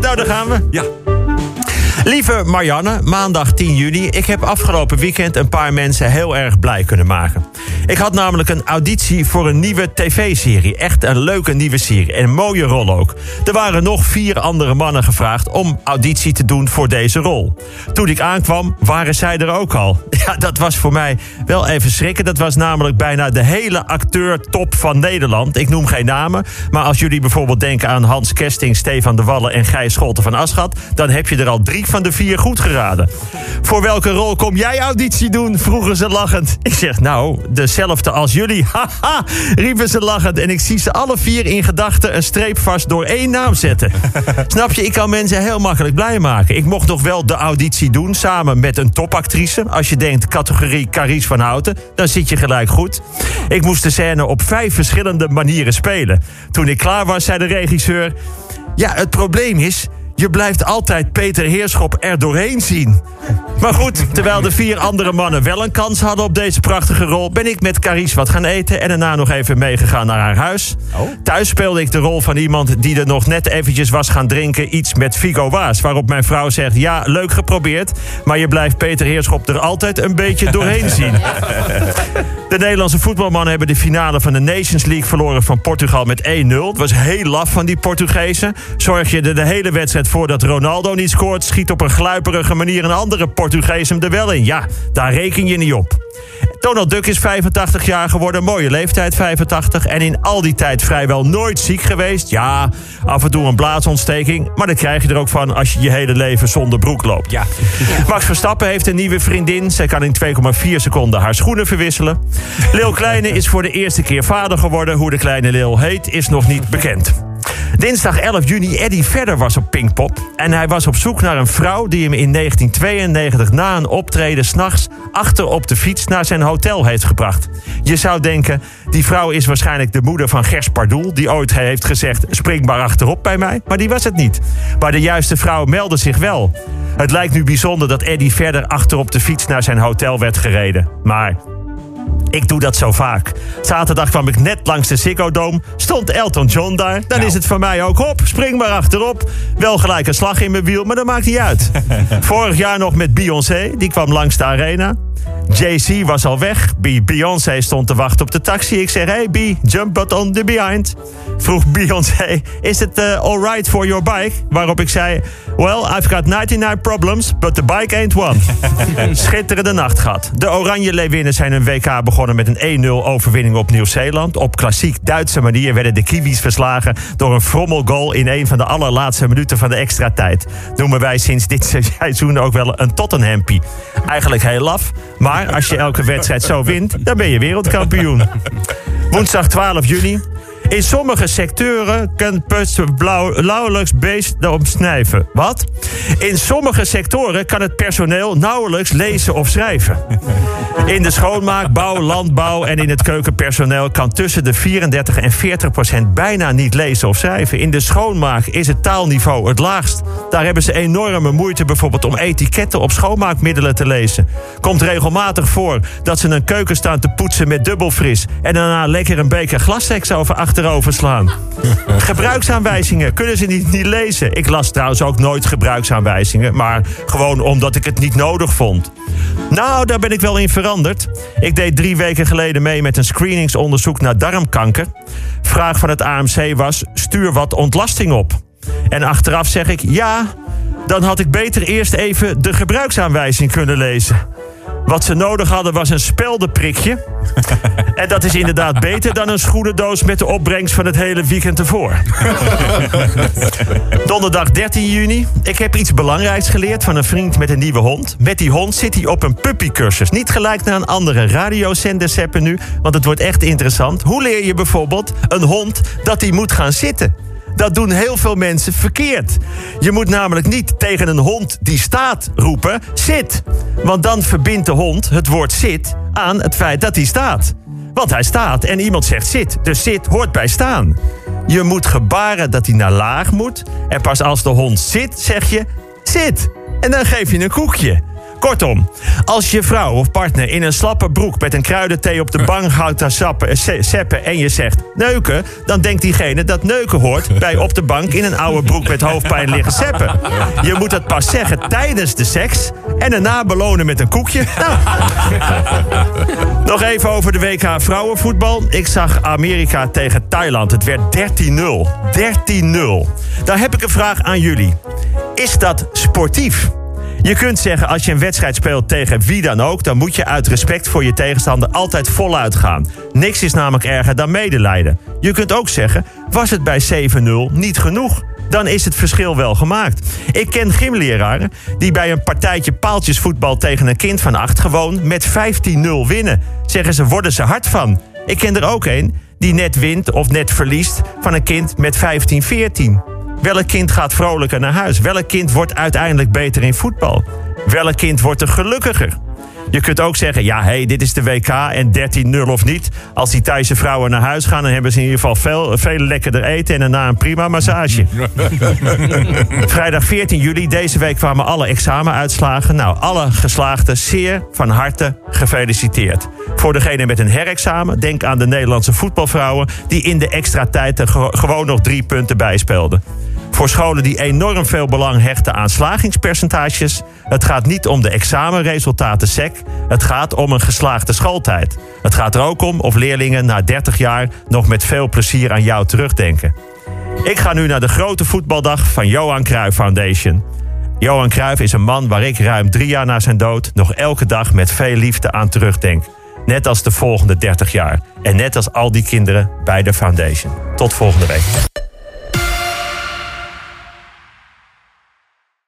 Nou, daar gaan we. Ja. Lieve Marianne, maandag 10 juni. Ik heb afgelopen weekend een paar mensen heel erg blij kunnen maken. Ik had namelijk een auditie voor een nieuwe tv-serie. Echt een leuke nieuwe serie. En een mooie rol ook. Er waren nog vier andere mannen gevraagd om auditie te doen voor deze rol. Toen ik aankwam, waren zij er ook al. Ja, dat was voor mij wel even schrikken. Dat was namelijk bijna de hele acteur-top van Nederland. Ik noem geen namen. Maar als jullie bijvoorbeeld denken aan Hans Kesting, Stefan de Wallen en Gijs Scholten van Aschat... dan heb je er al drie van de vier goed geraden. Voor welke rol kom jij auditie doen? vroegen ze lachend. Ik zeg, nou, dezelfde als jullie. Haha, riepen ze lachend. En ik zie ze alle vier in gedachten een streep vast door één naam zetten. Snap je, ik kan mensen heel makkelijk blij maken. Ik mocht nog wel de auditie doen samen met een topactrice. Als je denkt categorie Carice van Houten, dan zit je gelijk goed. Ik moest de scène op vijf verschillende manieren spelen. Toen ik klaar was, zei de regisseur... Ja, het probleem is, je blijft altijd Peter Heerschop er doorheen zien. Maar goed, terwijl de vier andere mannen wel een kans hadden op deze prachtige rol... ben ik met Carice wat gaan eten en daarna nog even meegegaan naar haar huis. Oh. Thuis speelde ik de rol van iemand die er nog net eventjes was gaan drinken... iets met Figo Waas, waarop mijn vrouw zegt... ja, leuk geprobeerd, maar je blijft Peter Heerschop er altijd een beetje doorheen zien. De Nederlandse voetbalmannen hebben de finale van de Nations League verloren van Portugal met 1-0. Het was heel laf van die Portugezen. Zorg je er de hele wedstrijd voor dat Ronaldo niet scoort, schiet op een gluiperige manier een andere Portugees hem er wel in. Ja, daar reken je niet op. Donald Duck is 85 jaar geworden, mooie leeftijd 85... en in al die tijd vrijwel nooit ziek geweest. Ja, af en toe een blaasontsteking, maar dat krijg je er ook van... als je je hele leven zonder broek loopt. Ja. Max Verstappen heeft een nieuwe vriendin. Zij kan in 2,4 seconden haar schoenen verwisselen. Leeuw Kleine is voor de eerste keer vader geworden. Hoe de kleine Leeuw heet, is nog niet bekend. Dinsdag 11 juni, Eddie Verder was op Pinkpop. En hij was op zoek naar een vrouw die hem in 1992 na een optreden s'nachts achter op de fiets naar zijn hotel heeft gebracht. Je zou denken, die vrouw is waarschijnlijk de moeder van Gers Pardoel, die ooit heeft gezegd: spring maar achterop bij mij. Maar die was het niet. Maar de juiste vrouw meldde zich wel. Het lijkt nu bijzonder dat Eddie Verder achter op de fiets naar zijn hotel werd gereden. Maar ik doe dat zo vaak. Zaterdag kwam ik net langs de Ziggo Dome. Stond Elton John daar. Dan is het voor mij ook hop, spring maar achterop. Wel gelijk een slag in mijn wiel, maar dat maakt niet uit. Vorig jaar nog met Beyoncé. Die kwam langs de arena. Jay-Z was al weg. Be- Beyoncé stond te wachten op de taxi. Ik zeg, hey B, jump but on the behind. Vroeg Beyoncé, is het uh, alright for your bike? Waarop ik zei, well, I've got 99 problems, but the bike ain't one. Schitterende nacht gehad. De Oranje Leeuwinnen zijn hun WK begonnen met een 1-0 overwinning op Nieuw-Zeeland. Op klassiek Duitse manier werden de Kiwis verslagen door een frommelgoal in een van de allerlaatste minuten van de extra tijd. Noemen wij sinds dit seizoen ook wel een Tottenhampie. Eigenlijk heel laf, maar als je elke wedstrijd zo wint, dan ben je wereldkampioen. Woensdag 12 juni. In sommige sectoren het blauw, nauwelijks beest erop snijven. Wat? In sommige sectoren kan het personeel nauwelijks lezen of schrijven. In de schoonmaak, bouw, landbouw en in het keukenpersoneel kan tussen de 34 en 40 procent bijna niet lezen of schrijven. In de schoonmaak is het taalniveau het laagst. Daar hebben ze enorme moeite bijvoorbeeld om etiketten op schoonmaakmiddelen te lezen. Komt regelmatig voor dat ze een keuken staan te poetsen met dubbelfris en daarna lekker een beker glasseks over achterover slaan. Gebruiksaanwijzingen kunnen ze niet, niet lezen. Ik las trouwens ook nooit gebruiksaanwijzingen, maar gewoon omdat ik het niet nodig vond. Nou, daar ben ik wel in veranderd. Ik deed drie weken geleden mee met een screeningsonderzoek naar darmkanker. Vraag van het AMC was: stuur wat ontlasting op. En achteraf zeg ik ja, dan had ik beter eerst even de gebruiksaanwijzing kunnen lezen. Wat ze nodig hadden was een speldenprikje. En dat is inderdaad beter dan een schoenendoos met de opbrengst van het hele weekend ervoor. Donderdag 13 juni. Ik heb iets belangrijks geleerd van een vriend met een nieuwe hond. Met die hond zit hij op een puppycursus. Niet gelijk naar een andere radiozender zeppen nu, want het wordt echt interessant. Hoe leer je bijvoorbeeld een hond dat hij moet gaan zitten? Dat doen heel veel mensen verkeerd. Je moet namelijk niet tegen een hond die staat roepen: zit. Want dan verbindt de hond het woord zit aan het feit dat hij staat. Want hij staat en iemand zegt zit. Dus zit hoort bij staan. Je moet gebaren dat hij naar laag moet. En pas als de hond zit, zeg je zit. En dan geef je een koekje. Kortom, als je vrouw of partner in een slappe broek met een kruidenthee op de bank houdt te sappen, eh, seppen en je zegt neuken, dan denkt diegene dat neuken hoort bij op de bank in een oude broek met hoofdpijn liggen seppen. Je moet het pas zeggen tijdens de seks en daarna belonen met een koekje. Nou. Nog even over de WK vrouwenvoetbal. Ik zag Amerika tegen Thailand. Het werd 13-0. 13-0. Daar heb ik een vraag aan jullie. Is dat sportief? Je kunt zeggen, als je een wedstrijd speelt tegen wie dan ook... dan moet je uit respect voor je tegenstander altijd voluit gaan. Niks is namelijk erger dan medelijden. Je kunt ook zeggen, was het bij 7-0 niet genoeg? Dan is het verschil wel gemaakt. Ik ken gymleraren die bij een partijtje paaltjesvoetbal... tegen een kind van acht gewoon met 15-0 winnen. Zeggen ze, worden ze hard van. Ik ken er ook een die net wint of net verliest van een kind met 15-14. Welk kind gaat vrolijker naar huis? Welk kind wordt uiteindelijk beter in voetbal? Welk kind wordt er gelukkiger? Je kunt ook zeggen, ja, hey, dit is de WK en 13-0 of niet. Als die Thaise vrouwen naar huis gaan... dan hebben ze in ieder geval veel, veel lekkerder eten... en daarna een prima massage. Vrijdag 14 juli, deze week kwamen alle examenuitslagen. Nou, alle geslaagden zeer van harte gefeliciteerd. Voor degene met een herexamen, denk aan de Nederlandse voetbalvrouwen... die in de extra tijd er gewoon nog drie punten bijspelden voor scholen die enorm veel belang hechten aan slagingspercentages. Het gaat niet om de examenresultaten SEC. Het gaat om een geslaagde schooltijd. Het gaat er ook om of leerlingen na 30 jaar nog met veel plezier aan jou terugdenken. Ik ga nu naar de grote voetbaldag van Johan Cruijff Foundation. Johan Cruijff is een man waar ik ruim drie jaar na zijn dood nog elke dag met veel liefde aan terugdenk. Net als de volgende 30 jaar. En net als al die kinderen bij de foundation. Tot volgende week.